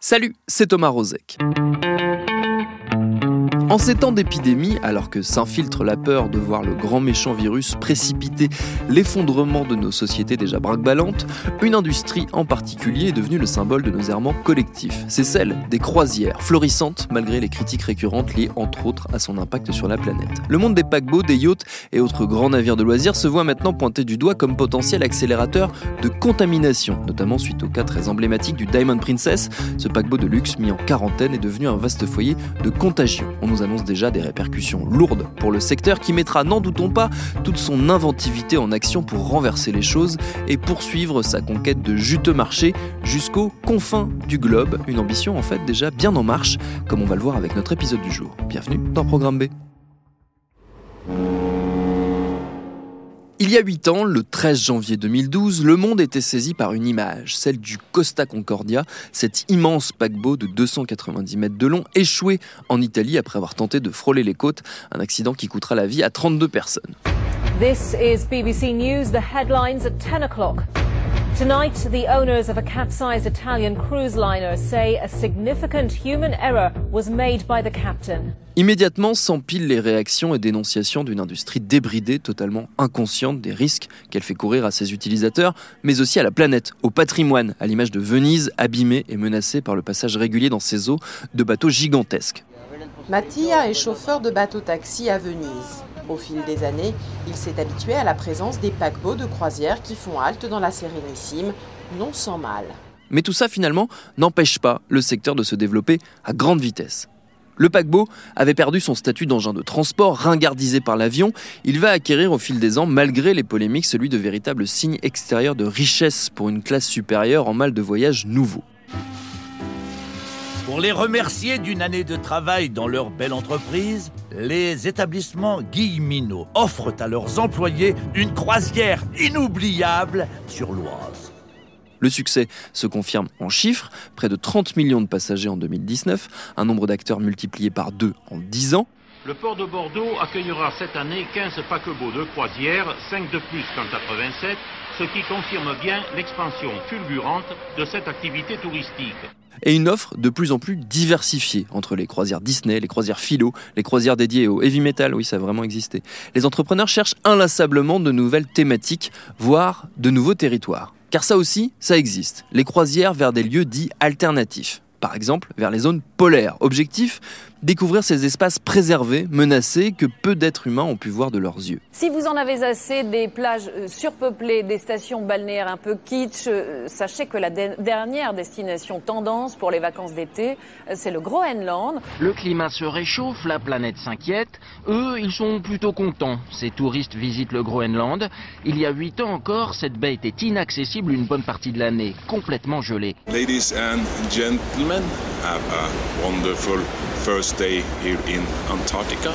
Salut, c'est Thomas Rozek. En ces temps d'épidémie, alors que s'infiltre la peur de voir le grand méchant virus précipiter l'effondrement de nos sociétés déjà braque-ballantes, une industrie en particulier est devenue le symbole de nos errements collectifs. C'est celle des croisières, florissantes malgré les critiques récurrentes liées entre autres à son impact sur la planète. Le monde des paquebots, des yachts et autres grands navires de loisirs se voit maintenant pointé du doigt comme potentiel accélérateur de contamination, notamment suite au cas très emblématique du Diamond Princess. Ce paquebot de luxe mis en quarantaine est devenu un vaste foyer de contagion. Annonce déjà des répercussions lourdes pour le secteur qui mettra, n'en doutons pas, toute son inventivité en action pour renverser les choses et poursuivre sa conquête de juteux marché jusqu'aux confins du globe. Une ambition en fait déjà bien en marche, comme on va le voir avec notre épisode du jour. Bienvenue dans Programme B. Il y a 8 ans, le 13 janvier 2012, le monde était saisi par une image, celle du Costa Concordia, cet immense paquebot de 290 mètres de long, échoué en Italie après avoir tenté de frôler les côtes, un accident qui coûtera la vie à 32 personnes. This is BBC News, the headlines at 10 o'clock. Tonight, the owners of a capsized Italian cruise liner say a significant human error was made by the captain. Immédiatement s'empilent les réactions et dénonciations d'une industrie débridée, totalement inconsciente des risques qu'elle fait courir à ses utilisateurs, mais aussi à la planète, au patrimoine, à l'image de Venise, abîmée et menacée par le passage régulier dans ses eaux de bateaux gigantesques. Mattia est chauffeur de bateau-taxi à Venise. Au fil des années, il s'est habitué à la présence des paquebots de croisière qui font halte dans la Sérénissime, non sans mal. Mais tout ça finalement n'empêche pas le secteur de se développer à grande vitesse. Le paquebot avait perdu son statut d'engin de transport, ringardisé par l'avion. Il va acquérir au fil des ans, malgré les polémiques, celui de véritable signe extérieur de richesse pour une classe supérieure en mal de voyage nouveau. Pour les remercier d'une année de travail dans leur belle entreprise, les établissements Guilleminot offrent à leurs employés une croisière inoubliable sur l'Oise. Le succès se confirme en chiffres, près de 30 millions de passagers en 2019, un nombre d'acteurs multiplié par deux en 10 ans. Le port de Bordeaux accueillera cette année 15 paquebots de croisière, 5 de plus qu'en 87, ce qui confirme bien l'expansion fulgurante de cette activité touristique et une offre de plus en plus diversifiée entre les croisières Disney, les croisières philo, les croisières dédiées au heavy metal, oui ça a vraiment existé. Les entrepreneurs cherchent inlassablement de nouvelles thématiques, voire de nouveaux territoires. Car ça aussi, ça existe, les croisières vers des lieux dits alternatifs par exemple vers les zones Objectif découvrir ces espaces préservés, menacés, que peu d'êtres humains ont pu voir de leurs yeux. Si vous en avez assez des plages euh, surpeuplées, des stations balnéaires un peu kitsch, euh, sachez que la dernière destination tendance pour les vacances d'été, euh, c'est le Groenland. Le climat se réchauffe, la planète s'inquiète. Eux, ils sont plutôt contents. Ces touristes visitent le Groenland. Il y a huit ans encore, cette baie était inaccessible une bonne partie de l'année, complètement gelée. Ladies and gentlemen, have a wonderful first day here in Antarctica.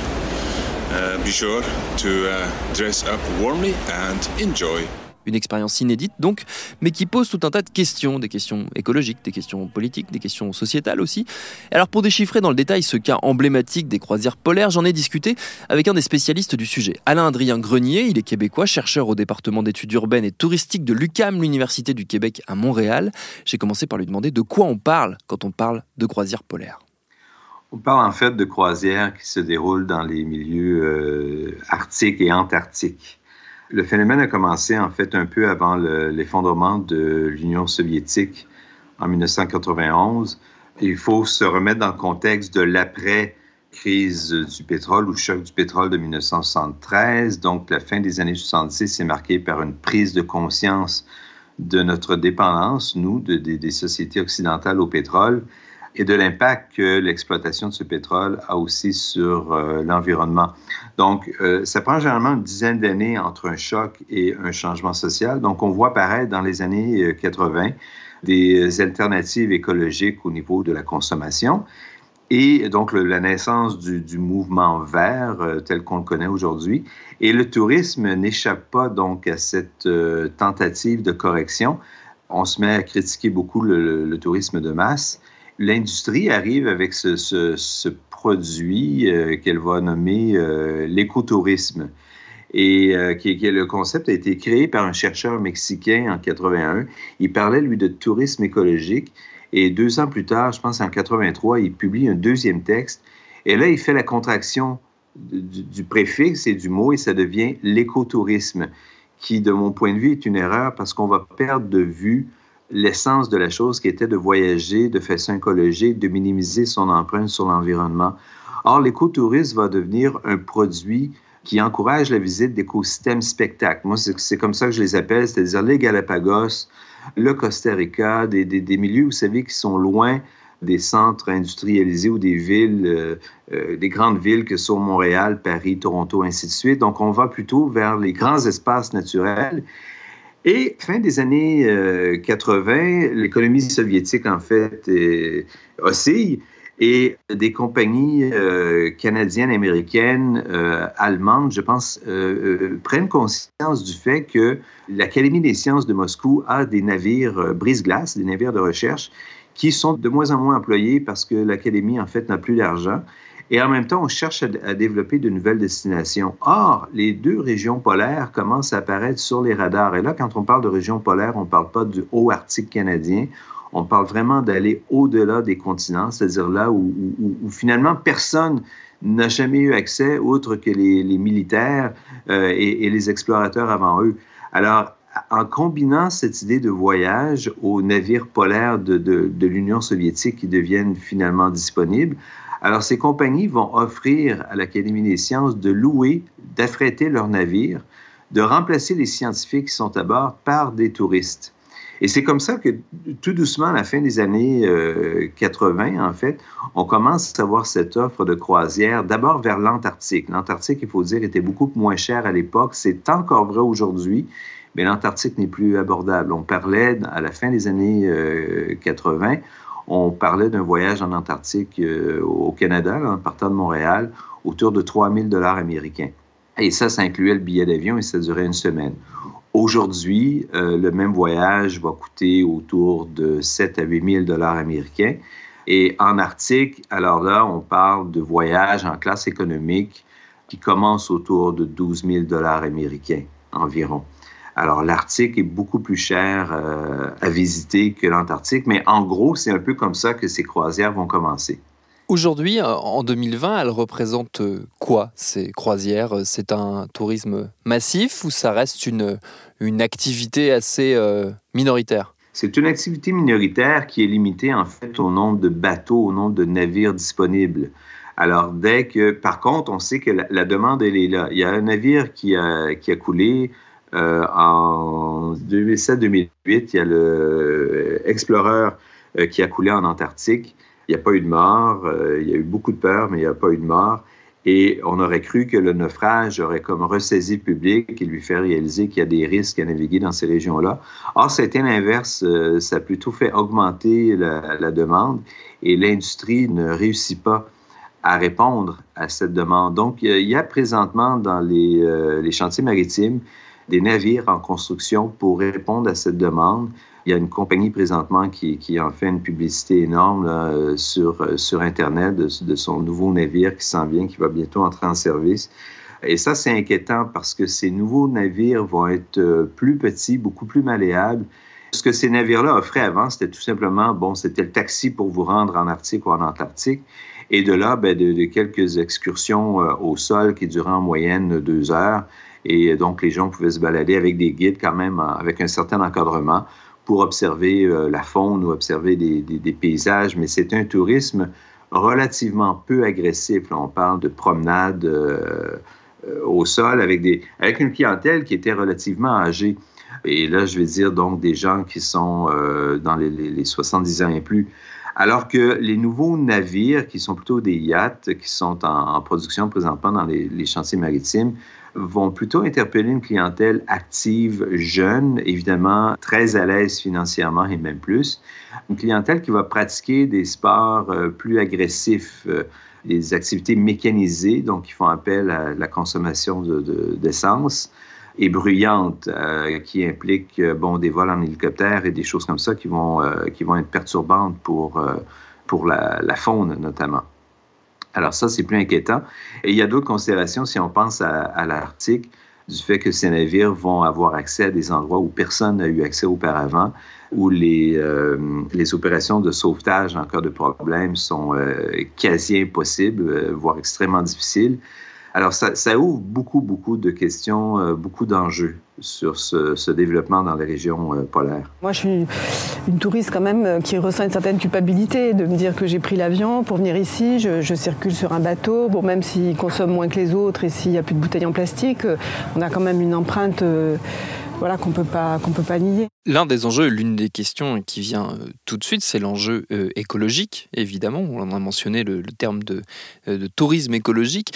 Uh, be sure to uh, dress up warmly and enjoy. Une expérience inédite donc, mais qui pose tout un tas de questions, des questions écologiques, des questions politiques, des questions sociétales aussi. Alors pour déchiffrer dans le détail ce cas emblématique des croisières polaires, j'en ai discuté avec un des spécialistes du sujet, Alain-Adrien Grenier, il est québécois, chercheur au département d'études urbaines et touristiques de l'UCAM, l'Université du Québec à Montréal. J'ai commencé par lui demander de quoi on parle quand on parle de croisières polaires. On parle en fait de croisières qui se déroulent dans les milieux euh, arctiques et antarctiques. Le phénomène a commencé en fait un peu avant l'effondrement de l'Union soviétique en 1991. Il faut se remettre dans le contexte de l'après-crise du pétrole ou choc du pétrole de 1973. Donc, la fin des années 70 est marquée par une prise de conscience de notre dépendance, nous, des sociétés occidentales au pétrole et de l'impact que l'exploitation de ce pétrole a aussi sur euh, l'environnement. Donc, euh, ça prend généralement une dizaine d'années entre un choc et un changement social. Donc, on voit paraître dans les années 80 des alternatives écologiques au niveau de la consommation. Et donc, la naissance du, mouvement vert tel qu'on le connaît aujourd'hui. Et le tourisme n'échappe pas donc à cette tentative de correction on se met à critiquer beaucoup le, tourisme de masse. L'industrie arrive avec ce, produit euh, qu'elle va nommer euh, l'écotourisme. Et euh, qui, le concept a été créé par un chercheur mexicain en 81. Il parlait, lui, de tourisme écologique. Et deux ans plus tard, je pense en 83, il publie un deuxième texte. Et là, il fait la contraction du préfixe et du mot et ça devient l'écotourisme qui, de mon point de vue, est une erreur parce qu'on va perdre de vue l'essence de la chose qui était de voyager de façon écologique, de minimiser son empreinte sur l'environnement. Or, l'écotourisme va devenir un produit qui encourage la visite d'écosystèmes spectacles. Moi, c'est comme ça que je les appelle, c'est-à-dire les Galapagos, le Costa Rica, des, des, des, milieux, vous savez, qui sont loin des centres industrialisés ou des villes, euh, euh, des grandes villes que sont Montréal, Paris, Toronto, ainsi de suite. Donc, on va plutôt vers les grands espaces naturels. Et fin des années 80, euh, l'économie soviétique, en fait, oscille et des compagnies canadiennes, américaines, allemandes, je pense, prennent conscience du fait que l'Académie des sciences de Moscou a des navires brise-glace, des navires de recherche, qui sont de moins en moins employés parce que l'Académie, en fait, n'a plus d'argent. Et en même temps, on cherche à, développer de nouvelles destinations. Or, les deux régions polaires commencent à apparaître sur les radars. Et là, quand on parle de régions polaires, on ne parle pas du haut Arctique canadien. On parle vraiment d'aller au-delà des continents, c'est-à-dire là où, finalement personne n'a jamais eu accès, outre que les, militaires euh, et, et, les explorateurs avant eux. Alors, en combinant cette idée de voyage aux navires polaires de, l'Union soviétique qui deviennent finalement disponibles, alors ces compagnies vont offrir à l'Académie des sciences de louer, d'affréter leurs navires, de remplacer les scientifiques qui sont à bord par des touristes. Et c'est comme ça que tout doucement, à la fin des années 80, euh, en fait, on commence à voir cette offre de croisière d'abord vers l'Antarctique. L'Antarctique, il faut dire, était beaucoup moins cher à l'époque. C'est encore vrai aujourd'hui mais l'Antarctique n'est plus abordable. On parlait, à la fin des années 80, euh, on parlait d'un voyage en Antarctique euh, au Canada, en partant de Montréal, autour de 3000 dollars américains. Et ça, ça incluait le billet d'avion et ça durait une semaine. Aujourd'hui, euh, le même voyage va coûter autour de 7 à 8 000 dollars américains. Et en Arctique, alors là, on parle de voyages en classe économique qui commencent autour de 12 000 dollars américains environ. Alors, l'Arctique est beaucoup plus cher euh, à visiter que l'Antarctique, mais en gros, c'est un peu comme ça que ces croisières vont commencer. Aujourd'hui, en 2020, elles représentent euh, quoi ces croisières? C'est un tourisme massif ou ça reste une, une activité assez euh, minoritaire? C'est une activité minoritaire qui est limitée en fait au nombre de bateaux, au nombre de navires disponibles. Alors, dès que, par contre, on sait que la, demande, elle est là. Il y a un navire qui a, qui a coulé euh, en 2007-2008, il y a le euh, Explorer euh, qui a coulé en Antarctique. Il n'y a pas eu de mort. il y a eu beaucoup de peur, mais il n'y a pas eu de mort. Et on aurait cru que le naufrage aurait comme ressaisi le public et lui fait réaliser qu'il y a des risques à naviguer dans ces régions-là. Or, c'était l'inverse. Ça a plutôt fait augmenter la, demande et l'industrie ne réussit pas à répondre à cette demande. Donc, il y a présentement dans les, les chantiers maritimes des navires en construction pour répondre à cette demande. Il y a une compagnie présentement qui, qui en fait une publicité énorme sur, sur Internet de, son nouveau navire qui s'en vient, qui va bientôt entrer en service. Et ça, c'est inquiétant parce que ces nouveaux navires vont être euh, plus petits, beaucoup plus malléables. Ce que ces navires-là offraient avant, c'était tout simplement, bon, c'était le taxi pour vous rendre en Arctique ou en Antarctique. Et de là, ben, de, quelques excursions euh, au sol qui duraient en moyenne deux heures. Et donc, les gens pouvaient se balader avec des guides quand même, avec un certain encadrement pour observer euh, la faune ou observer des, paysages. Mais c'est un tourisme relativement peu agressif. on parle de promenade euh, euh, au sol avec, des, avec une clientèle qui était relativement âgée. Et là, je vais dire donc des gens qui sont dans les, les, 70 ans et plus. Alors que les nouveaux navires, qui sont plutôt des yachts, qui sont en, production présentement dans les, chantiers maritimes, vont plutôt interpeller une clientèle active, jeune, évidemment très à l'aise financièrement et même plus. Une clientèle qui va pratiquer des sports euh, plus agressifs, euh, des activités mécanisées, donc qui font appel à la consommation d'essence. De, et bruyantes, euh, qui impliquent bon, des vols en hélicoptère et des choses comme ça qui vont, qui vont être perturbantes pour, pour la faune notamment. Alors ça, c'est plus inquiétant. Et il y a d'autres considérations si on pense à, l'Arctique, du fait que ces navires vont avoir accès à des endroits où personne n'a eu accès auparavant, où les, euh, les opérations de sauvetage en cas de problème sont euh, quasi impossibles, euh, voire extrêmement difficiles. Alors, ça, ouvre beaucoup, beaucoup de questions, euh, beaucoup d'enjeux sur ce, développement dans les régions euh, polaires. Moi, je suis une touriste quand même euh, qui ressent une certaine culpabilité de me dire que j'ai pris l'avion pour venir ici, je, circule sur un bateau, bon, même s'il consomme moins que les autres et s'il n'y a plus de bouteilles en plastique, on a quand même une empreinte voilà, qu'on peut pas qu'on peut pas nier. L'un des enjeux, l'une des questions qui vient euh, tout de suite, c'est l'enjeu euh, écologique, évidemment. On a mentionné le, terme de, euh, de, tourisme écologique.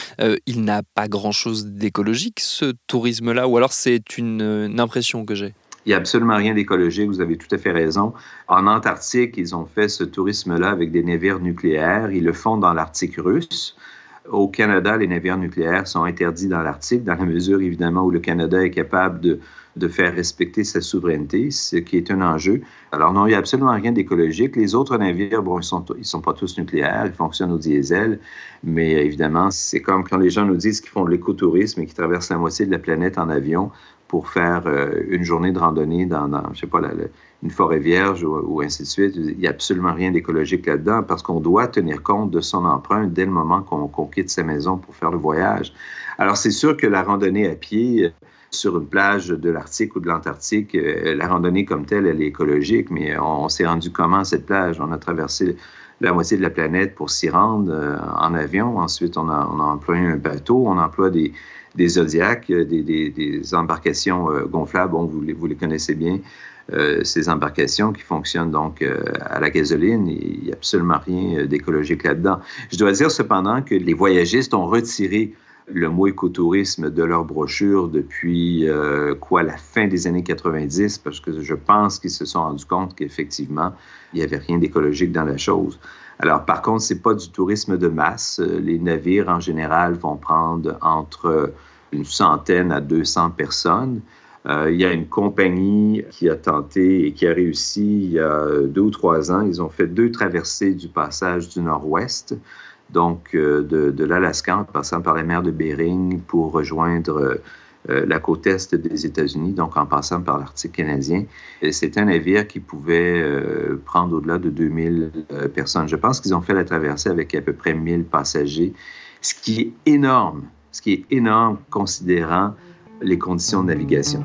il n'a pas grand-chose d'écologique, ce tourisme-là, ou alors c'est une, une impression que j'ai? Il n'y a absolument rien d'écologique, vous avez tout à fait raison. En Antarctique, ils ont fait ce tourisme-là avec des navires nucléaires. Ils le font dans l'Arctique russe. Au Canada, les navires nucléaires sont interdits dans l'Arctique, dans la mesure évidemment où le Canada est capable de, de faire respecter sa souveraineté, ce qui est un enjeu. Alors non, il n'y a absolument rien d'écologique. Les autres navires, bon, ils ne sont, ils sont pas tous nucléaires, ils fonctionnent au diesel, mais évidemment, c'est comme quand les gens nous disent qu'ils font de l'écotourisme et qu'ils traversent la moitié de la planète en avion pour faire euh, une journée de randonnée dans, dans je sais pas, une forêt vierge ou, ainsi de suite. Il n'y a absolument rien d'écologique là-dedans parce qu'on doit tenir compte de son empreinte dès le moment qu'on quitte sa maison pour faire le voyage. Alors, c'est sûr que la randonnée à pied sur une plage de l'Arctique ou de l'Antarctique, euh, la randonnée comme telle, elle est écologique, mais on, s'est rendu comment cette plage? On a traversé la moitié de la planète pour s'y rendre en avion. Ensuite, on a, on a employé un bateau, on emploie des, des Zodiacs, euh, des, embarcations euh, gonflables, bon, vous, vous, les connaissez bien, euh, ces embarcations qui fonctionnent donc à la gasoline. Il n'y a absolument rien d'écologique là-dedans. Je dois dire cependant que les voyagistes ont retiré le mot écotourisme de leur brochure depuis quoi la fin des années 90 parce que je pense qu'ils se sont rendus compte qu'effectivement il n'y avait rien d'écologique dans la chose. Alors, par contre, c'est pas du tourisme de masse. Euh, les navires, en général, vont prendre entre une centaine à 200 personnes. Euh, il y a une compagnie qui a tenté et qui a réussi il y a deux ou trois ans. Ils ont fait deux traversées du passage du Nord-Ouest, donc euh, de, l'Alaska en passant par la mer de Bering pour rejoindre euh, la côte est des États-Unis, donc en passant par l'Arctique canadien. C'est un navire qui pouvait euh, prendre au-delà de 2000 euh, personnes. Je pense qu'ils ont fait la traversée avec à peu près 1000 passagers, ce qui est énorme, ce qui est énorme considérant les conditions de navigation.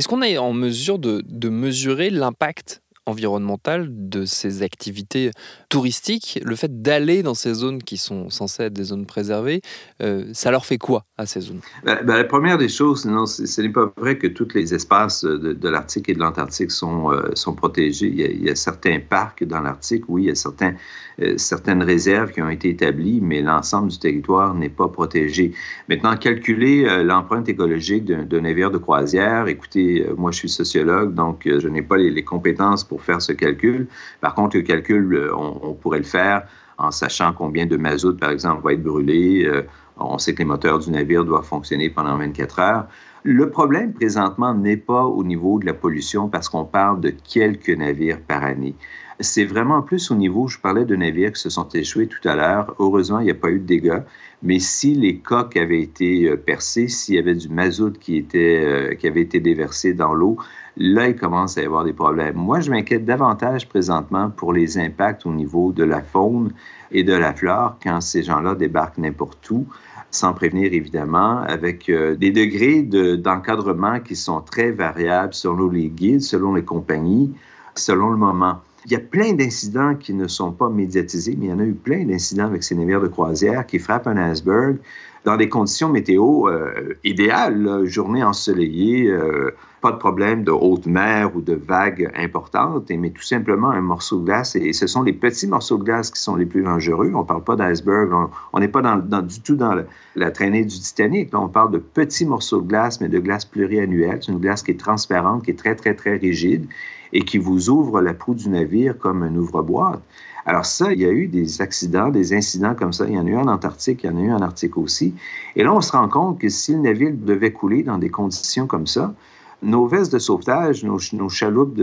Est-ce qu'on est en mesure de, de mesurer l'impact environnementale de ces activités touristiques, le fait d'aller dans ces zones qui sont censées être des zones préservées, euh, ça leur fait quoi à ces zones? Ben, ben, La première des choses, non, ce n'est pas vrai que tous les espaces de, l'Arctique et de l'Antarctique sont, euh, sont protégés. Il y, a, certains parcs dans l'Arctique, oui, il y a certains, euh, certaines réserves qui ont été établies, mais l'ensemble du territoire n'est pas protégé. Maintenant, calculer l'empreinte écologique d'un navire de croisière, écoutez, moi je suis sociologue, donc je n'ai pas les, les compétences pour faire ce calcul. Par contre, le calcul, euh, on, pourrait le faire en sachant combien de mazout, par exemple, va être brûlé. Euh, on sait que les moteurs du navire doivent fonctionner pendant 24 heures. Le problème présentement n'est pas au niveau de la pollution parce qu'on parle de quelques navires par année. C'est vraiment plus au niveau, je parlais de navires qui se sont échoués tout à l'heure. Heureusement, il n'y a pas eu de dégâts. Mais si les coques avaient été euh, percées, s'il y avait du mazout qui, était, qui avait été déversé dans l'eau, là, il commence à y avoir des problèmes. Moi, je m'inquiète davantage présentement pour les impacts au niveau de la faune et de la flore quand ces gens-là débarquent n'importe où sans prévenir évidemment, avec euh, des degrés d'encadrement qui sont très variables selon les guides, selon les compagnies, selon le moment. Il y a plein d'incidents qui ne sont pas médiatisés, mais il y en a eu plein d'incidents avec ces navires de croisière qui frappent un iceberg dans des conditions météo euh, idéales, journée ensoleillée, euh, pas de problème de haute mer ou de vagues importantes, mais tout simplement un morceau de glace. Et, ce sont les petits morceaux de glace qui sont les plus dangereux. On ne parle pas d'iceberg, on n'est pas du tout dans la, traînée du Titanic. on parle de petits morceaux de glace, mais de glace pluriannuelle. C'est une glace qui est transparente, qui est très, très, très rigide et qui vous ouvre la proue du navire comme un ouvre-boîte. Alors ça, il y a eu des accidents, des incidents comme ça. Il y en a eu en Antarctique, il y en a eu en Arctique aussi. Et là, on se rend compte que si le navire devait couler dans des conditions comme ça, nos vestes de sauvetage, nos, chaloupes,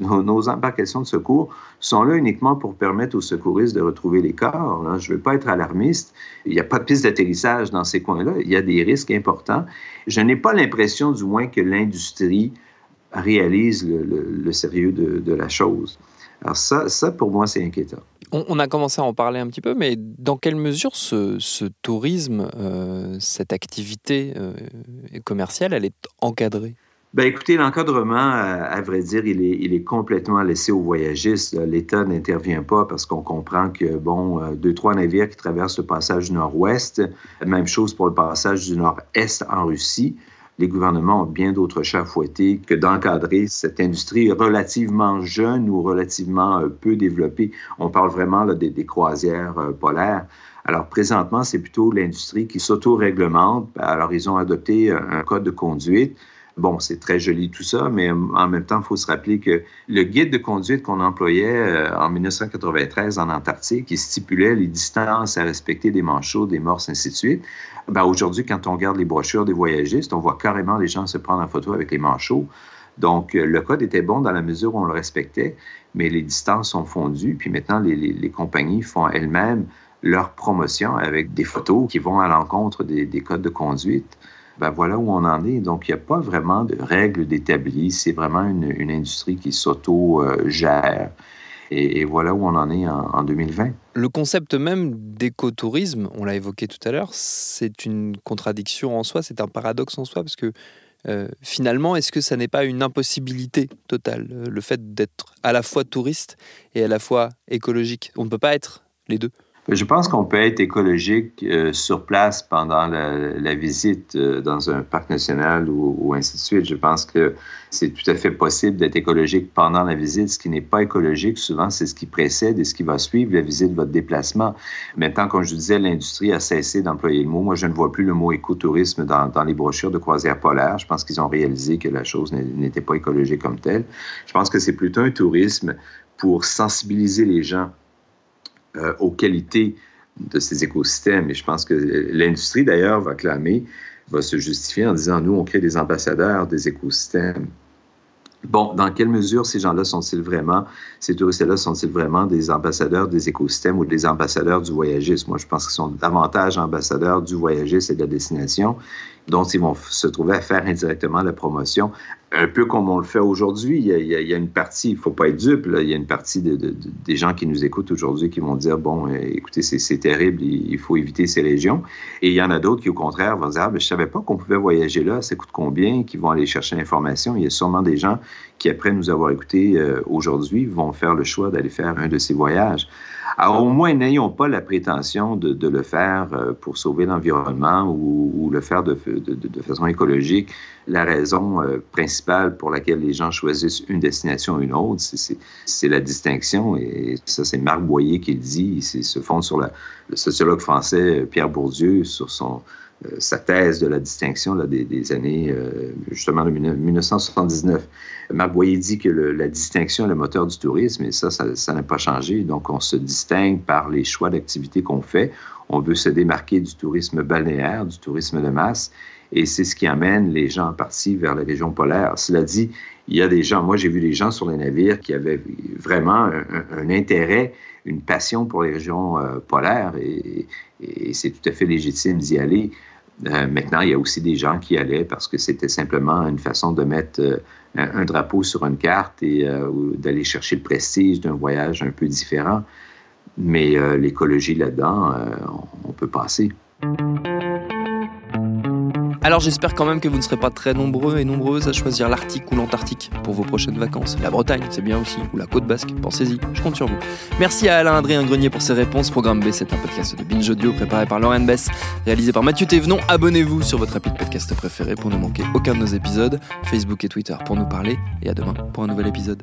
nos, embarcations de secours sont là uniquement pour permettre aux secouristes de retrouver les corps. Hein. Je ne veux pas être alarmiste. Il n'y a pas de piste d'atterrissage dans ces coins-là. Il y a des risques importants. Je n'ai pas l'impression, du moins, que l'industrie réalise le, sérieux de, la chose. Alors ça, ça pour moi, c'est inquiétant. On, a commencé à en parler un petit peu, mais dans quelle mesure ce, tourisme, euh, cette activité euh, commerciale, elle est encadrée? Ben, écoutez, l'encadrement, à, vrai dire, il est, il est complètement laissé aux voyagistes. L'État n'intervient pas parce qu'on comprend que, bon, euh, deux, trois navires qui traversent le passage nord-ouest, même chose pour le passage du nord-est en Russie. Les gouvernements ont bien d'autres chats fouettés que d'encadrer cette industrie relativement jeune ou relativement euh, peu développée. On parle vraiment là, des, croisières euh, polaires. Alors présentement, c'est plutôt l'industrie qui s'auto-réglemente. Alors ils ont adopté un code de conduite Bon, c'est très joli tout ça, mais en même temps, il faut se rappeler que le guide de conduite qu'on employait euh, en 1993 en Antarctique, qui stipulait les distances à respecter des manchots, des morses, ainsi de suite, ben aujourd'hui, quand on regarde les brochures des voyagistes, on voit carrément les gens se prendre en photo avec les manchots. Donc, euh, le code était bon dans la mesure où on le respectait, mais les distances sont fondues. Puis maintenant, les, compagnies font elles-mêmes leur promotion avec des photos qui vont à l'encontre des codes de conduite ben voilà où on en est. Donc, il n'y a pas vraiment de règles d'établi. C'est vraiment une, industrie qui s'auto-gère. Et, voilà où on en est en, 2020. Le concept même d'écotourisme, on l'a évoqué tout à l'heure, c'est une contradiction en soi, c'est un paradoxe en soi, parce que euh, finalement, est-ce que ça n'est pas une impossibilité totale, le fait d'être à la fois touriste et à la fois écologique? On ne peut pas être les deux. Je pense qu'on peut être écologique euh, sur place pendant la, visite euh, dans un parc national ou, ainsi de suite. Je pense que c'est tout à fait possible d'être écologique pendant la visite. Ce qui n'est pas écologique, souvent, c'est ce qui précède et ce qui va suivre la visite, votre déplacement. Maintenant, comme je disais, l'industrie a cessé d'employer le mot. Moi, je ne vois plus le mot écotourisme dans, dans les brochures de croisière polaire. Je pense qu'ils ont réalisé que la chose n'était pas écologique comme telle. Je pense que c'est plutôt un tourisme pour sensibiliser les gens euh, aux qualités de ces écosystèmes. Et je pense que l'industrie, d'ailleurs, va clamer, va se justifier en disant, nous, on crée des ambassadeurs des écosystèmes. Bon, dans quelle mesure ces gens-là sont-ils vraiment, ces touristes-là sont-ils vraiment des ambassadeurs des écosystèmes ou des ambassadeurs du voyagisme? Moi, je pense qu'ils sont davantage ambassadeurs du voyagisme et de la destination, dont ils vont se trouver à faire indirectement la promotion un peu comme on le fait aujourd'hui. Il, y a une partie, il ne faut pas être dupe, il y a une partie des gens qui nous écoutent aujourd'hui qui vont dire, bon, euh, écoutez, c'est terrible, il, faut éviter ces régions. Et il y en a d'autres qui, au contraire, vont dire, ah, je ne savais pas qu'on pouvait voyager là, ça coûte combien, qui vont aller chercher l'information. Il y a sûrement des gens qui, après nous avoir écoutés euh, aujourd'hui, vont faire le choix d'aller faire un de ces voyages. Alors, au moins, n'ayons pas la prétention de, le faire euh, pour sauver l'environnement ou, le faire de, façon écologique. La raison euh, principale pour laquelle les gens choisissent une destination ou une autre, c'est la distinction. Et ça, c'est Marc Boyer qui le dit. Il se fonde sur le sociologue français Pierre Bourdieu, sur son, euh, sa thèse de la distinction là, des, années, euh, justement, de 1979. Marc Boyer dit que la distinction est le moteur du tourisme, et ça, ça n'a pas changé. Donc, on se distingue par les choix d'activités qu'on fait. On veut se démarquer du tourisme balnéaire, du tourisme de masse, et c'est ce qui amène les gens en partie vers la région polaire. Cela dit, il y a des gens, moi j'ai vu des gens sur les navires qui avaient vraiment un, intérêt, une passion pour les régions euh, polaires, et, et c'est tout à fait légitime d'y aller. Euh, maintenant, il y a aussi des gens qui allaient parce que c'était simplement une façon de mettre euh, un, drapeau sur une carte et euh, d'aller chercher le prestige d'un voyage un peu différent. Mais l'écologie là-dedans, on peut passer. Alors j'espère quand même que vous ne serez pas très nombreux et nombreuses à choisir l'Arctique ou l'Antarctique pour vos prochaines vacances. La Bretagne, c'est bien aussi, ou la côte basque, pensez-y, je compte sur vous. Merci à Alain Adrien Grenier pour ses réponses. Programme B, c'est un podcast de Binge Audio préparé par Lauren Bess, réalisé par Mathieu Thévenon. Abonnez-vous sur votre appli de podcast préféré pour ne manquer aucun de nos épisodes. Facebook et Twitter pour nous parler. Et à demain pour un nouvel épisode.